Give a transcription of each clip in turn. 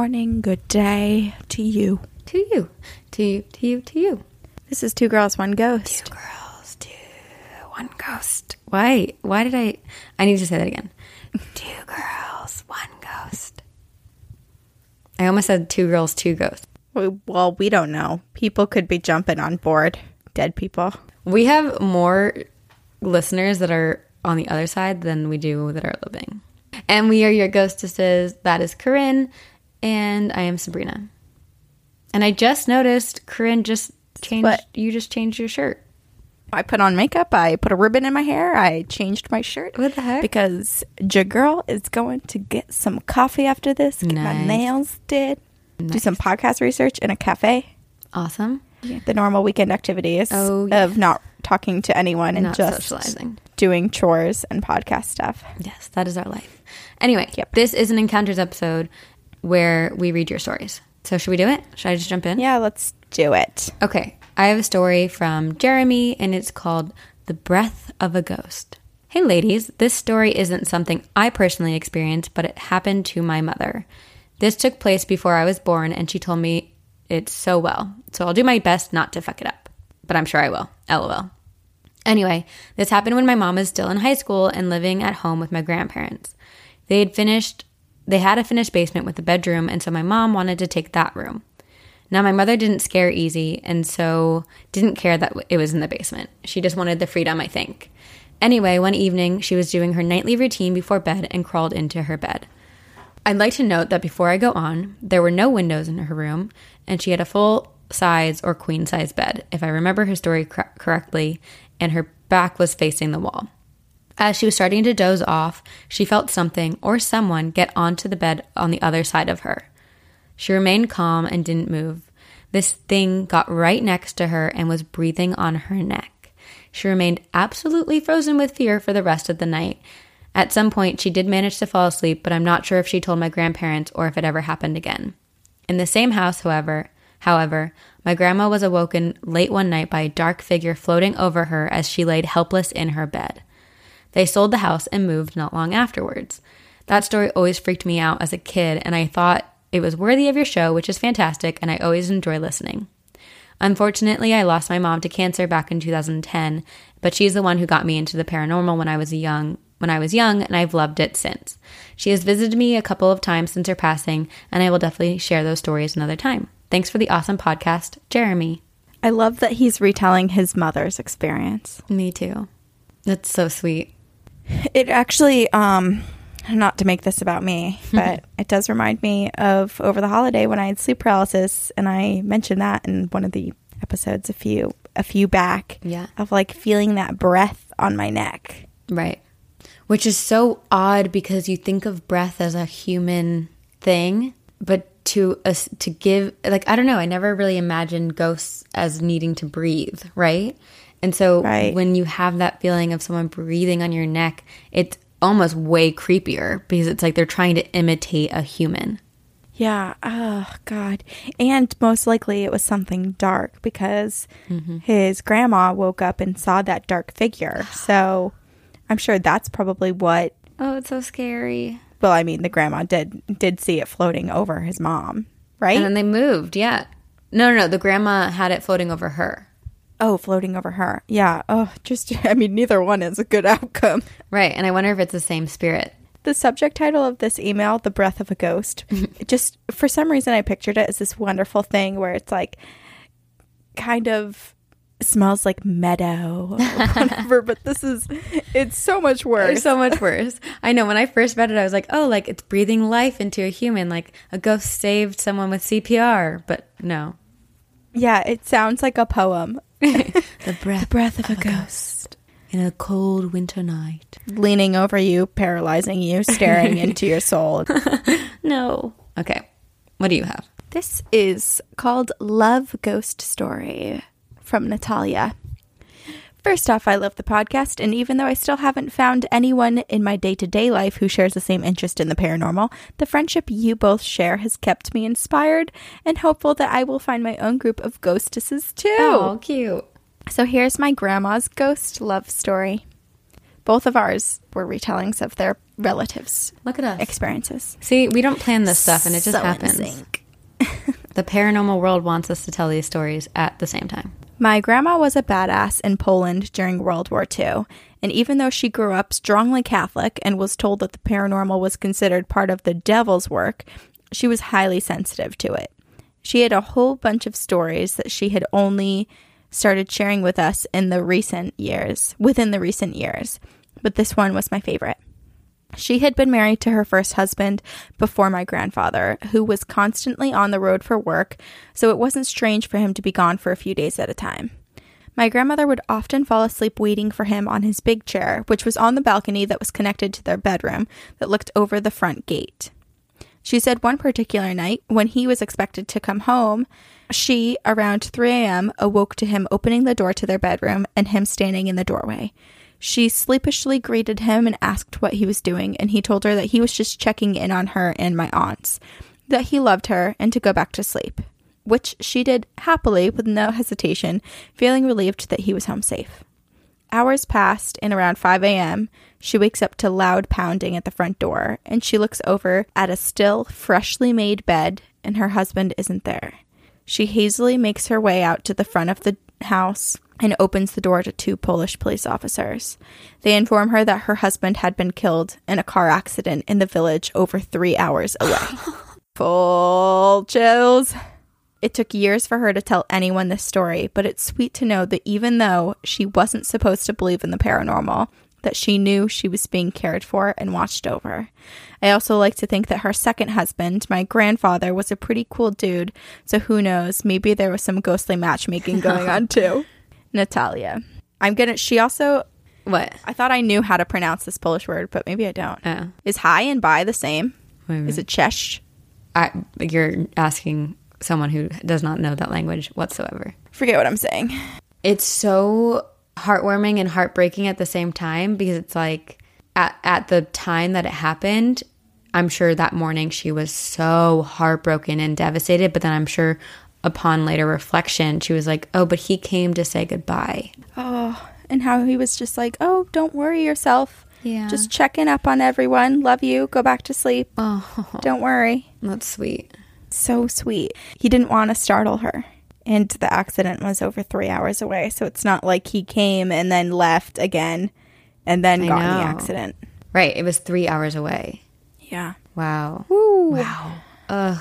Good morning, good day to you. To you. To you, to you, to you. This is Two Girls, One Ghost. Two girls, two, one ghost. Why? Why did I? I need to say that again. two girls, one ghost. I almost said two girls, two ghosts. Well, we don't know. People could be jumping on board. Dead people. We have more listeners that are on the other side than we do that are living. And we are your ghostesses. That is Corinne, and I am Sabrina. And I just noticed Corinne just changed. What? You just changed your shirt. I put on makeup. I put a ribbon in my hair. I changed my shirt. What the heck? Because your girl is going to get some coffee after this. Get my nails did. Do some podcast research in a cafe. Awesome. The normal weekend activities Oh, yeah. of not talking to anyone and Not just socializing. doing chores and podcast stuff. Yes, that is our life. Anyway, Yep. this is an encounters episode where we read your stories. So should we do it? Should I just jump in? Yeah, let's do it. Okay, I have a story from Jeremy and it's called The Breath of a Ghost. Hey ladies, this story isn't something I personally experienced, but it happened to my mother. This took place before I was born and she told me it so well. So I'll do my best not to fuck it up, but I'm sure I will. LOL. Anyway, this happened when my mom was still in high school and living at home with my grandparents. They had finished they had a finished basement with a bedroom and so my mom wanted to take that room. Now my mother didn't scare easy and so didn't care that it was in the basement. She just wanted the freedom, I think. Anyway, one evening she was doing her nightly routine before bed and crawled into her bed. I'd like to note that before I go on, there were no windows in her room, and she had a full size or queen size bed, if I remember her story cor- correctly, and her back was facing the wall. As she was starting to doze off, she felt something or someone get onto the bed on the other side of her. She remained calm and didn't move. This thing got right next to her and was breathing on her neck. She remained absolutely frozen with fear for the rest of the night. At some point, she did manage to fall asleep, but I'm not sure if she told my grandparents or if it ever happened again. In the same house, however, however, my grandma was awoken late one night by a dark figure floating over her as she laid helpless in her bed. They sold the house and moved not long afterwards. That story always freaked me out as a kid, and I thought it was worthy of your show, which is fantastic, and I always enjoy listening. Unfortunately, I lost my mom to cancer back in 2010, but she's the one who got me into the paranormal when I was young when I was young, and I've loved it since. She has visited me a couple of times since her passing, and I will definitely share those stories another time. Thanks for the awesome podcast, Jeremy. I love that he's retelling his mother's experience. Me too. That's so sweet. It actually, um, not to make this about me, but it does remind me of over the holiday when I had sleep paralysis, and I mentioned that in one of the episodes a few a few back. Yeah. of like feeling that breath on my neck. Right. Which is so odd because you think of breath as a human thing, but to us to give like I don't know, I never really imagined ghosts as needing to breathe, right? And so Right. when you have that feeling of someone breathing on your neck, it's almost way creepier because it's like they're trying to imitate a human. Yeah. Oh God. And most likely it was something dark because mm-hmm. his grandma woke up and saw that dark figure. So I'm sure that's probably what. Oh, it's so scary. Well, I mean, the grandma did did see it floating over his mom, right? And then they moved, yeah. No, no, no, the grandma had it floating over her. Oh, floating over her. Yeah. Oh, just. I mean, neither one is a good outcome. Right, and I wonder if it's the same spirit. The subject title of this email, "The Breath of a Ghost," just for some reason I pictured it as this wonderful thing where it's like kind of smells like meadow or whatever. but this is it's so much worse. It's so much worse. I know. When I first read it, I was like, "Oh, like it's breathing life into a human, like a ghost saved someone with CPR." But no, yeah, it sounds like a poem. the breath, Breath of a ghost. in a cold winter night. Leaning over you, paralyzing you, staring into your soul. No. Okay, what do you have? This is called Love Ghost Story from Natalia. First off, I love the podcast, and even though I still haven't found anyone in my day to day life who shares the same interest in the paranormal, the friendship you both share has kept me inspired and hopeful that I will find my own group of ghostesses too. Oh, cute. So here's my grandma's ghost love story. Both of ours were retellings of their relatives' Look at us. experiences. See, we don't plan this stuff and it just So happens. The paranormal world wants us to tell these stories at the same time. My grandma was a badass in Poland during World War II, and even though she grew up strongly Catholic and was told that the paranormal was considered part of the devil's work, she was highly sensitive to it. She had a whole bunch of stories that she had only started sharing with us in the recent years, within the recent years, but this one was my favorite. She had been married to her first husband before my grandfather, who was constantly on the road for work, so it wasn't strange for him to be gone for a few days at a time. My grandmother would often fall asleep waiting for him on his big chair, which was on the balcony that was connected to their bedroom that looked over the front gate. She said one particular night, when he was expected to come home, she, around 3 a.m., awoke to him opening the door to their bedroom and him standing in the doorway. She sleepishly greeted him and asked what he was doing, and he told her that he was just checking in on her and my aunts, that he loved her, and to go back to sleep, which she did happily with no hesitation, feeling relieved that he was home safe. Hours passed, and around 5 a.m., she wakes up to loud pounding at the front door, and she looks over at a still, freshly made bed, and her husband isn't there. She hazily makes her way out to the front of the house and opens the door to two Polish police officers. They inform her that her husband had been killed in a car accident in the village over three hours away. Full chills. It took years for her to tell anyone this story, but it's sweet to know that even though she wasn't supposed to believe in the paranormal, that she knew she was being cared for and watched over. I also like to think that her second husband, my grandfather, was a pretty cool dude, so who knows, maybe there was some ghostly matchmaking going on too. Natalia. I'm gonna, she also, What? I thought I knew how to pronounce this Polish word, but maybe I don't. Oh. Is hi and bye the same? Wait a minute. Is it Cześć? I, you're asking someone who does not know that language whatsoever. Forget what I'm saying. It's so heartwarming and heartbreaking at the same time because it's like at, at the time that it happened, I'm sure that morning she was so heartbroken and devastated. But then I'm sure upon later reflection, she was like, oh, but he came to say goodbye. Oh, and how he was just like, oh, don't worry yourself. Yeah. Just checking up on everyone. Love you. Go back to sleep. Oh, Don't worry. that's sweet. So sweet. He didn't want to startle her. And the accident was over three hours away. So it's not like he came and then left again and then I got in the accident. Right. It was three hours away. Yeah. Wow. Woo. Wow. Ugh.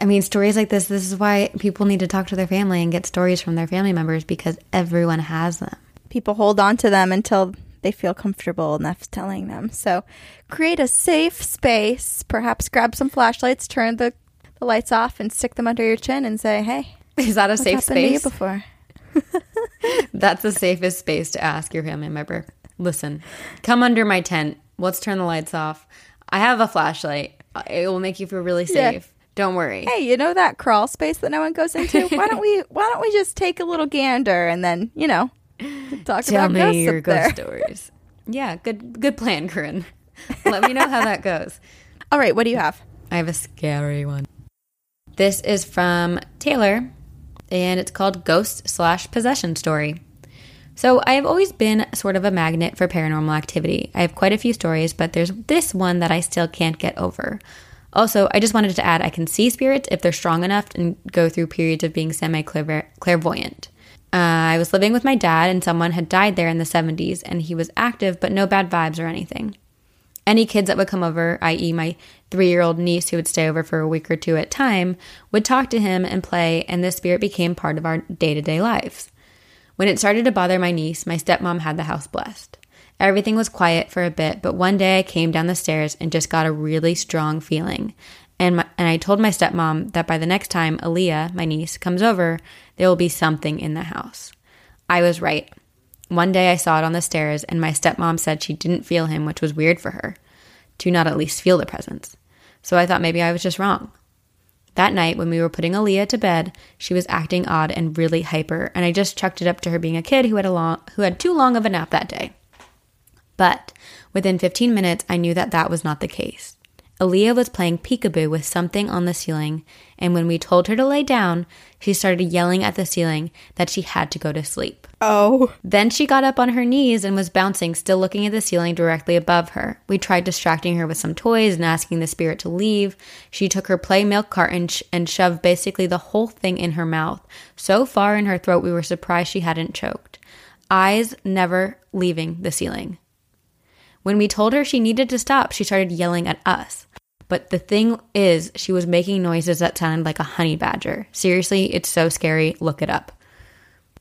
I mean, stories like this, this is why people need to talk to their family and get stories from their family members because everyone has them. People hold on to them until they feel comfortable enough telling them. So create a safe space. Perhaps grab some flashlights, turn the, the lights off, and stick them under your chin and say, hey, Is that a safe happened to you space? before? That's the safest space to ask your family member. Listen, come under my tent. Let's turn the lights off. I have a flashlight. It will make you feel really Yeah. Don't worry. Hey, you know that crawl space that no one goes into? Why don't we why don't we just take a little gander and then, you know, talk Tell about ghosts me your up there. ghost stories. Yeah, good good plan, Corinne. Let me know how that goes. All right, what do you have? I have a scary one. This is from Taylor, and it's called Ghost slash Possession Story. So I have always been sort of a magnet for paranormal activity. I have quite a few stories, but there's this one that I still can't get over. Also, I just wanted to add I can see spirits if they're strong enough and go through periods of being semi clairvoyant. Uh, I was living with my dad, and someone had died there in the 70s, and he was active, but no bad vibes or anything. Any kids that would come over, i.e., my three year old niece who would stay over for a week or two at a time, would talk to him and play, and this spirit became part of our day to day lives. When it started to bother my niece, my stepmom had the house blessed. Everything was quiet for a bit, but one day I came down the stairs and just got a really strong feeling. And, my, and I told my stepmom that by the next time Aaliyah, my niece, comes over, there will be something in the house. I was right. One day I saw it on the stairs, and my stepmom said she didn't feel him, which was weird for her, to not at least feel the presence. So I thought maybe I was just wrong. That night, when we were putting Aaliyah to bed, she was acting odd and really hyper, and I just chucked it up to her being a kid who had a long, who had too long of a nap that day. But within 15 minutes, I knew that that was not the case. Aaliyah was playing peekaboo with something on the ceiling, and when we told her to lay down, she started yelling at the ceiling that she had to go to sleep. Oh. Then she got up on her knees and was bouncing, still looking at the ceiling directly above her. We tried distracting her with some toys and asking the spirit to leave. She took her play milk carton sh- and shoved basically the whole thing in her mouth, so far in her throat we were surprised she hadn't choked. Eyes never leaving the ceiling. When we told her she needed to stop, she started yelling at us. But the thing is, she was making noises that sounded like a honey badger. Seriously, it's so scary. Look it up.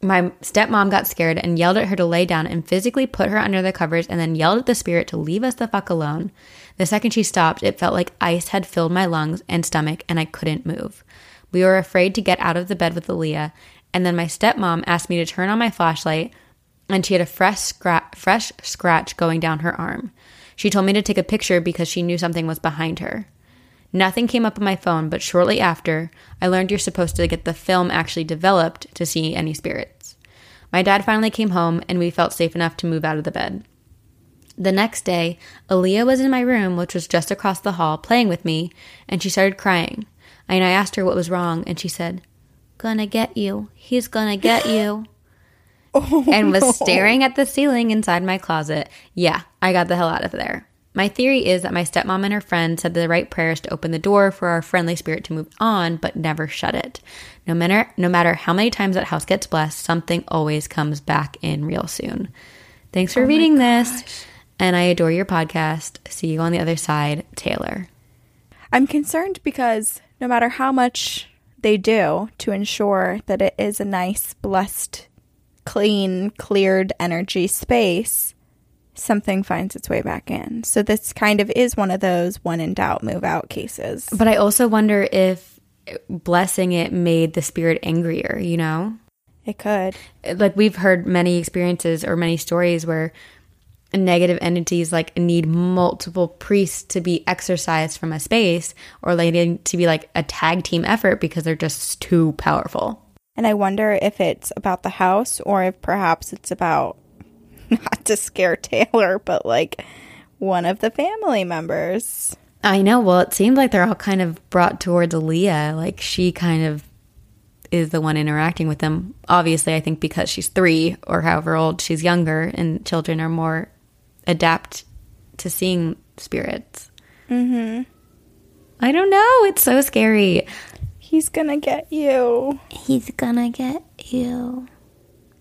My stepmom got scared and yelled at her to lay down and physically put her under the covers and then yelled at the spirit to leave us the fuck alone. The second she stopped, it felt like ice had filled my lungs and stomach and I couldn't move. We were afraid to get out of the bed with Aaliyah, and then my stepmom asked me to turn on my flashlight and she had a fresh, scra- fresh scratch going down her arm. She told me to take a picture because she knew something was behind her. Nothing came up on my phone, but shortly after, I learned you're supposed to get the film actually developed to see any spirits. My dad finally came home, and we felt safe enough to move out of the bed. The next day, Aaliyah was in my room, which was just across the hall, playing with me, and she started crying. And I asked her what was wrong, and she said, Gonna get you. He's gonna get you. Oh, and was no. staring at the ceiling inside my closet. Yeah, I got the hell out of there. My theory is that my stepmom and her friend said the right prayers to open the door for our friendly spirit to move on, but never shut it. No matter no matter how many times that house gets blessed, something always comes back in real soon. Thanks for Oh reading this, and I adore your podcast. See you on the other side, Taylor. I'm concerned because no matter how much they do to ensure that it is a nice, blessed, clean, cleared energy space, something finds its way back in. So this kind of is one of those one in doubt, move out cases. But I also wonder if blessing it made the spirit angrier, you know? It could. like we've heard many experiences or many stories where negative entities like need multiple priests to be exorcised from a space or they need to be like a tag team effort because they're just too powerful And I wonder if it's about the house or if perhaps it's about, not to scare Taylor, but like one of the family members. i know well it seems like they're all kind of brought towards Leah. like she kind of is the one interacting with them obviously i think because she's three or however old she's younger and children are more adapt to seeing spirits Mm-hmm. i don't know it's so scary He's gonna get you. he's gonna get you.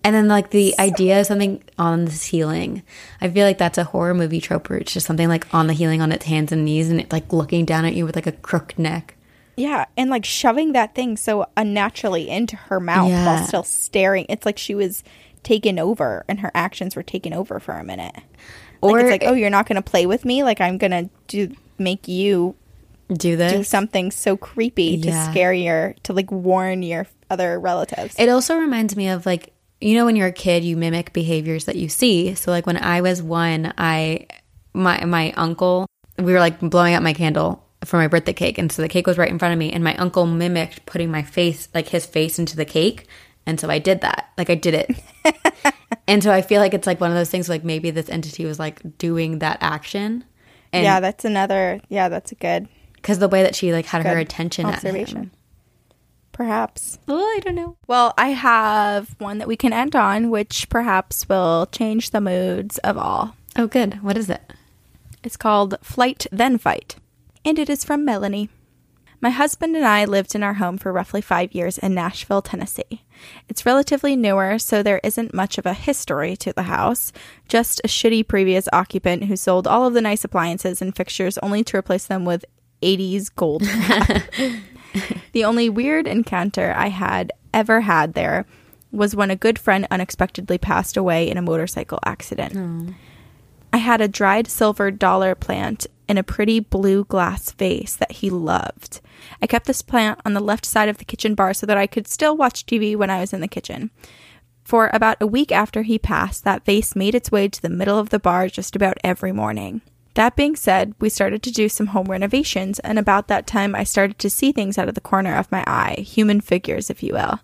And then, like, the idea of something on the ceiling. I feel like that's a horror movie trope where it's just something like on the ceiling on its hands and knees and it's like looking down at you with like a crooked neck. Yeah, and like shoving that thing so unnaturally into her mouth Yeah. while still staring. It's like she was taken over and her actions were taken over for a minute. Like Or it's like, oh, you're not gonna play with me? Like I'm gonna do make you do this. do something so creepy to Yeah. scare your to like warn your other relatives. It also reminds me of like you know when you're a kid you mimic behaviors that you see. So like when I was one, I my my uncle we were like blowing out my candle for my birthday cake and so the cake was right in front of me and my uncle mimicked putting my face like his face into the cake and so I did that. Like I did it. and so I feel like it's like one of those things like maybe this entity was like doing that action. And yeah, that's another. Yeah, that's a good because the way that she like had her Good attention at observation. him. perhaps. Oh, I don't know. Well, I have one that we can end on, which perhaps will change the moods of all. Oh, good. What is it? It's called Flight Then Fight, and it is from Melanie. My husband and I lived in our home for roughly five years in Nashville, Tennessee. It's relatively newer, so there isn't much of a history to the house, just a shitty previous occupant who sold all of the nice appliances and fixtures only to replace them with 80s gold. the only weird encounter I had ever had there was when a good friend unexpectedly passed away in a motorcycle accident. I had a dried silver dollar plant in a pretty blue glass vase that he loved. I kept this plant on the left side of the kitchen bar so that I could still watch TV when I was in the kitchen. For about a week after he passed, that vase made its way to the middle of the bar just about every morning. That being said, we started to do some home renovations, and about that time, I started to see things out of the corner of my eye, human figures, if you will.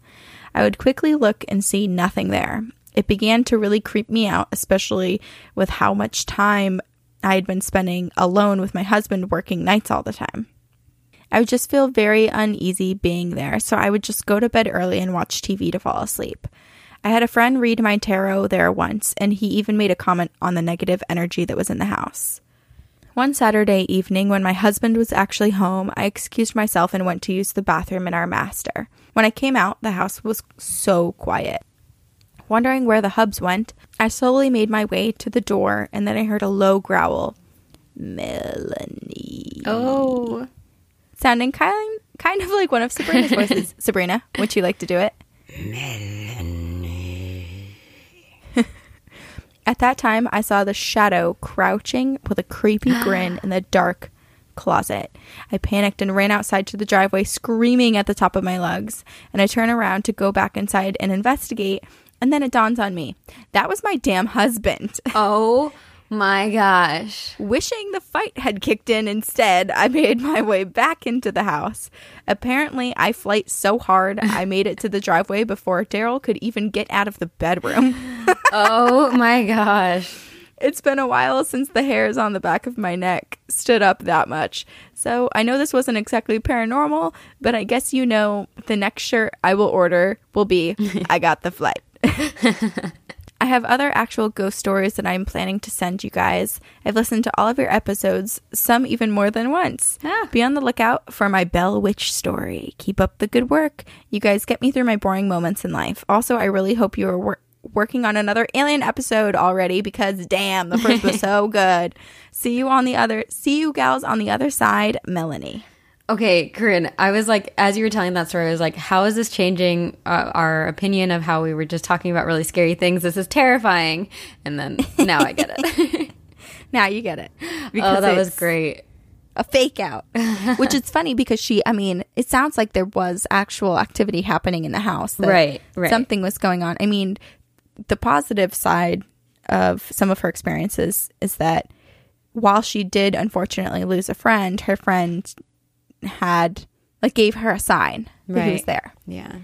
I would quickly look and see nothing there. It began to really creep me out, especially with how much time I had been spending alone with my husband working nights all the time. I would just feel very uneasy being there, so I would just go to bed early and watch TV to fall asleep. I had a friend read my tarot there once, and he even made a comment on the negative energy that was in the house. One Saturday evening, when my husband was actually home, I excused myself and went to use the bathroom in our master. When I came out, the house was so quiet. Wondering where the hubs went, I slowly made my way to the door and then I heard a low growl. Melanie. Oh. Sounding kind, kind of like one of Sabrina's voices. Sabrina, would you like to do it? At that time, I saw the shadow crouching with a creepy grin in the dark closet. I panicked and ran outside to the driveway, screaming at the top of my lungs. And I turn around to go back inside and investigate. And then it dawns on me that was my damn husband. Oh my gosh. Wishing the fight had kicked in instead, I made my way back into the house. Apparently, I flight so hard I made it to the driveway before Daryl could even get out of the bedroom. Oh my gosh. It's been a while since the hairs on the back of my neck stood up that much. So I know this wasn't exactly paranormal, but I guess you know the next shirt I will order will be I got the flight. I have other actual ghost stories that I'm planning to send you guys. I've listened to all of your episodes, some even more than once. Ah. Be on the lookout for my Bell Witch story. Keep up the good work. You guys get me through my boring moments in life. Also, I really hope you are wor- working on another alien episode already because damn, the first was so good. See you on the other see you gals on the other side, Melanie. Okay, Corinne, I was like, as you were telling that story, I was like, how is this changing uh, our opinion of how we were just talking about really scary things? This is terrifying. And then now I get it. Now you get it. oh, that was great. a fake out. Which is funny because she, I mean, it sounds like there was actual activity happening in the house. Right, right. Something was going on. I mean, the positive side of some of her experiences is that while she did unfortunately lose a friend, her friend had, like, gave her a sign that he was there. Yeah.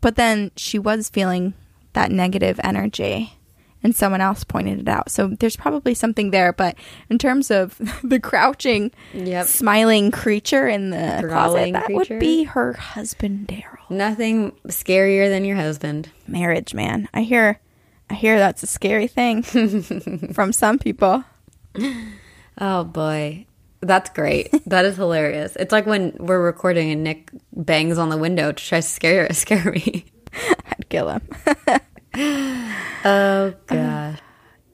But then she was feeling that negative energy and someone else pointed it out. So there's probably something there. But in terms of the crouching, Yep. smiling creature in the closet, that creature. would be her husband, Daryl. Nothing scarier than your husband. Marriage, man. I hear, I hear that's a scary thing from some people. Oh boy. That's great. that is hilarious. It's like when we're recording and Nick bangs on the window to try to scare scare me. I'd kill him. Oh gosh.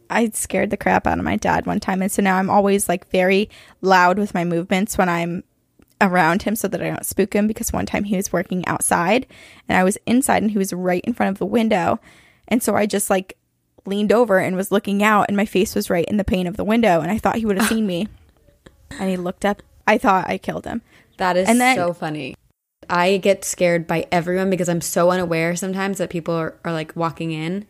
I scared the crap out of my dad one time, and so now I'm always like very loud with my movements when I'm around him so that I don't spook him. Because one time he was working outside and I was inside and he was right in front of the window, and so I just like leaned over and was looking out, and my face was right in the pane of the window, and I thought he would have seen me, and he looked up. I thought I killed him. That is And then- so funny. I get scared by everyone because I'm so unaware sometimes that people are, are like walking in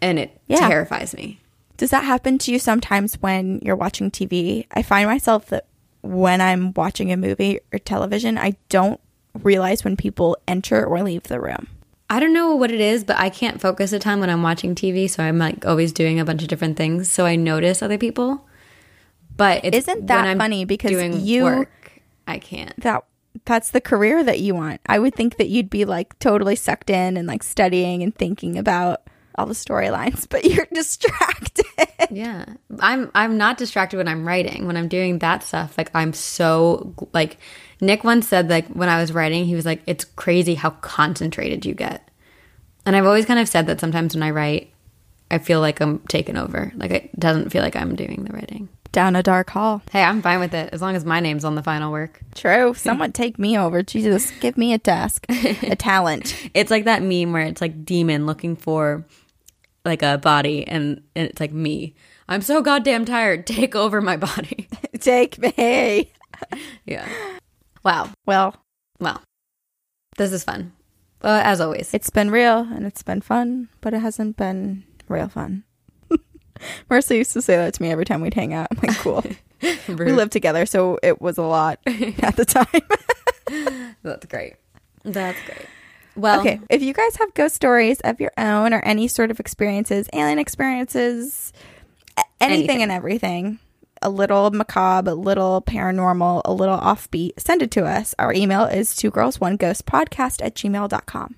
and it Yeah. terrifies me. Does that happen to you sometimes when you're watching TV? I find myself that when I'm watching a movie or television, I don't realize when people enter or leave the room. I don't know what it is, but I can't focus a ton when I'm watching TV, so I'm like always doing a bunch of different things, so I notice other people. But it's Isn't that funny? Because you- work, I can't. That that's the career that you want. I would think that you'd be like totally sucked in and like studying and thinking about all the storylines, but you're distracted. Yeah. I'm I'm not distracted when I'm writing. When I'm doing that stuff, like I'm so like Nick once said like when I was writing, he was like it's crazy how concentrated you get. And I've always kind of said that sometimes when I write, I feel like I'm taken over. Like it doesn't feel like I'm doing the writing. Down a dark hall. Hey, I'm fine with it as long as my name's on the final work. True. Someone take me over. Jesus, give me a task, a talent. It's like that meme where it's like demon looking for like a body and, and it's like me. I'm so goddamn tired. Take over my body. Take me. yeah. Wow. Well, Well, this is fun. Uh, as always. It's been real and it's been fun, but it hasn't been real fun. Marissa used to say that to me every time we'd hang out. I'm like, cool. we lived together, so it was a lot at the time. That's great. That's great. Well, okay, if you guys have ghost stories of your own or any sort of experiences, alien experiences, anything, Anything. and everything, a little macabre, a little paranormal, a little offbeat, send it to us. Our email is two girls, one ghost podcast at gmail.com.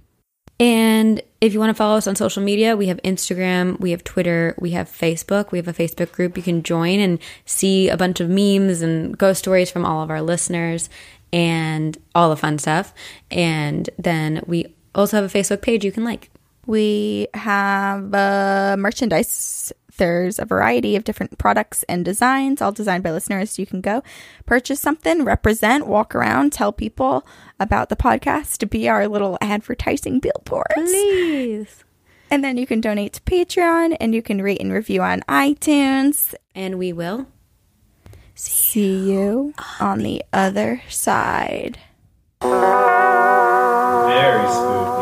And if you want to follow us on social media, we have Instagram, we have Twitter, we have Facebook. We have a Facebook group you can join and see a bunch of memes and ghost stories from all of our listeners and all the fun stuff. And then we also have a Facebook page you can like. We have uh, merchandise. There's a variety of different products and designs, all designed by listeners. You can go purchase something, represent, walk around, tell people about the podcast to be our little advertising billboards. Please. And then you can donate to Patreon and you can rate and review on iTunes. And we will See you on the other side. Very spooky.